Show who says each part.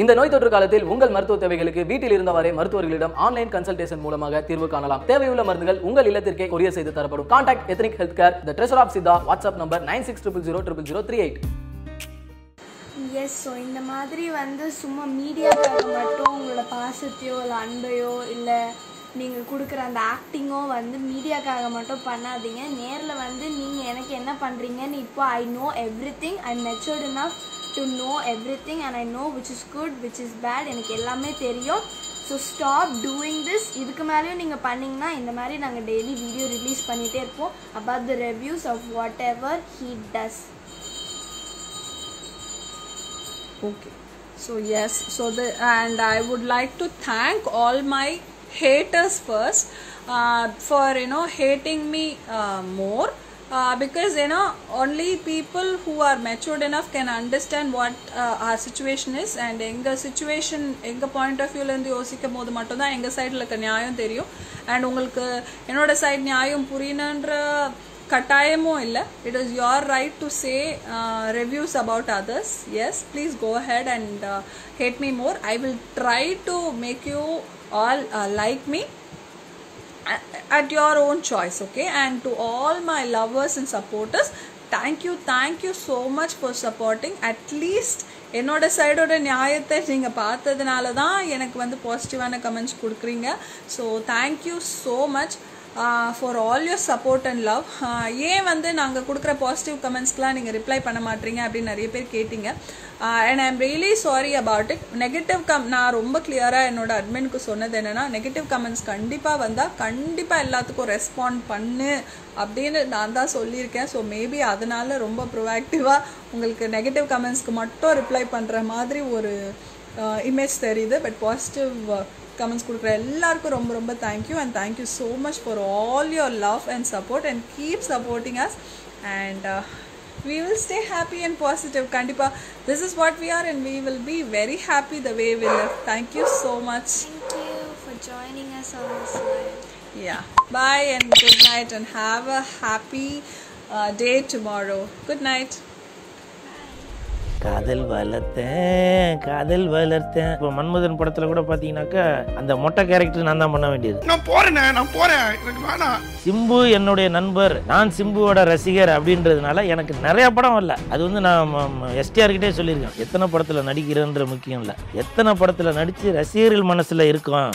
Speaker 1: இந்த நோய் தொற்று காலத்தில் உங்கள் மருத்துவ தேவைகளுக்கு வீட்டில் இருந்தவாறே மருத்துவர்களிடம் ஆன்லைன் கன்சல்டேஷன் மூலமாக தீர்வு காணலாம். தேவையுள்ள மருந்துகள் உங்கள் இல்லத்திற்கே கொரியர் செய்து தரப்படும். Contact ethnic health care the treasure of Siddha WhatsApp number nine six triple zero triple zero three eight
Speaker 2: yes so இந்த மாதிரி வந்து சும்மா மீடியாக்காக மட்டும் உங்களோட பாசத்தையோ இல்லை அன்பையோ இல்லை நீங்கள் கொடுக்குற அந்த ஆக்டிங்கோ வந்து மீடியாக்காக மட்டும் பண்ணாதீங்க. நேரில் வந்து நீங்கள் எனக்கு என்ன பண்ணுறீங்கன்னு இப்போ I know everything I matured enough. To know everything and I know which is good which is bad எனக்கு எல்லாமே தெரியும் ஸோ ஸ்டாப் டூயிங் திஸ் இதுக்கு மேலேயும் நீங்கள் பண்ணிங்கன்னா இந்த மாதிரி நாங்கள் டெய்லி வீடியோ ரிலீஸ் பண்ணிகிட்டே இருப்போம் about the reviews of whatever he does
Speaker 3: Okay. So yes, so the and I would like to thank all my haters first uh, for you know hating me uh, more uh, because you know only people who are matured enough can understand what uh, our situation is and எங்க situation எங்க point of வியூலேருந்து யோசிக்கும் போது மட்டும்தான் எங்க சைடில் இருக்க நியாயம் தெரியும் அண்ட் உங்களுக்கு என்னோட சைடு நியாயம் புரியணுன்ற கட்டாயமும் இல்லை it is your right to say reviews about others yes please go ahead and hate me more I will try to make you all like me at your own choice okay and to all my lovers and supporters thank you so much for supporting at least என்னோட சைடோட நியாயத்தை நீங்கள் பார்த்ததுனால தான் எனக்கு வந்து பாசிட்டிவான comments கொடுக்குறீங்க so thank you so much for all your support and love ஏன் வந்து நாங்கள் கொடுக்குற பாசிட்டிவ் கமெண்ட்ஸ்க்கெலாம் நீங்கள் ரிப்ளை பண்ண மாட்டீங்க அப்படின்னு நிறைய பேர் கேட்டிங்க. And I am really sorry about it negative come நான் ரொம்ப கிளியராக என்னோட அட்மின்க்கு சொன்னது என்னென்னா நெகட்டிவ் கமெண்ட்ஸ் கண்டிப்பாக வந்தால் கண்டிப்பாக எல்லாத்துக்கும் ரெஸ்பாண்ட் பண்ணு அப்படின்னு நான் தான் சொல்லியிருக்கேன். ஸோ மேபி அதனால ரொம்ப ப்ரொஆக்டிவாக உங்களுக்கு நெகட்டிவ் கமெண்ட்ஸ்க்கு மட்டும் ரிப்ளை பண்ணுற மாதிரி ஒரு இமேஜ் தெரியுது. பட் பாசிட்டிவ் கமெண்ட்ஸ் கொடுக்குற எல்லாருக்கும் ரொம்ப ரொம்ப thank you and thank you so much for all your love and support and keep supporting us and we will stay happy and positive kandipa this is what we are and we will be very happy the way we live thank you so much
Speaker 2: Thank you for joining us on this live.
Speaker 3: yeah bye and good night and have a happy uh, day tomorrow good night
Speaker 4: காதல் வளர்த்தேன் காதல் வளர்த்தேன். இப்போ மன்மதன் படத்துல கூட பாத்தீங்கன்னாக்கா அந்த மொட்டை கேரக்டர் நான் தான் பண்ண வேண்டியது.
Speaker 5: நான் போறேனே நான் போறேன். எனக்கு வேணாம்.
Speaker 4: சிம்பு என்னுடைய நண்பர். நான் சிம்புவோட ரசிகர் அப்படின்றதுனால எனக்கு நிறைய படம் வரல. அது வந்து நான் எஸ்டிஆர் கிட்டே சொல்லியிருக்கேன். எத்தனை படத்துல நடிக்கிறேன்ற முக்கியம் இல்லை. எத்தனை படத்துல நடிச்சு ரசிகர்கள் மனசுல இருக்கும்?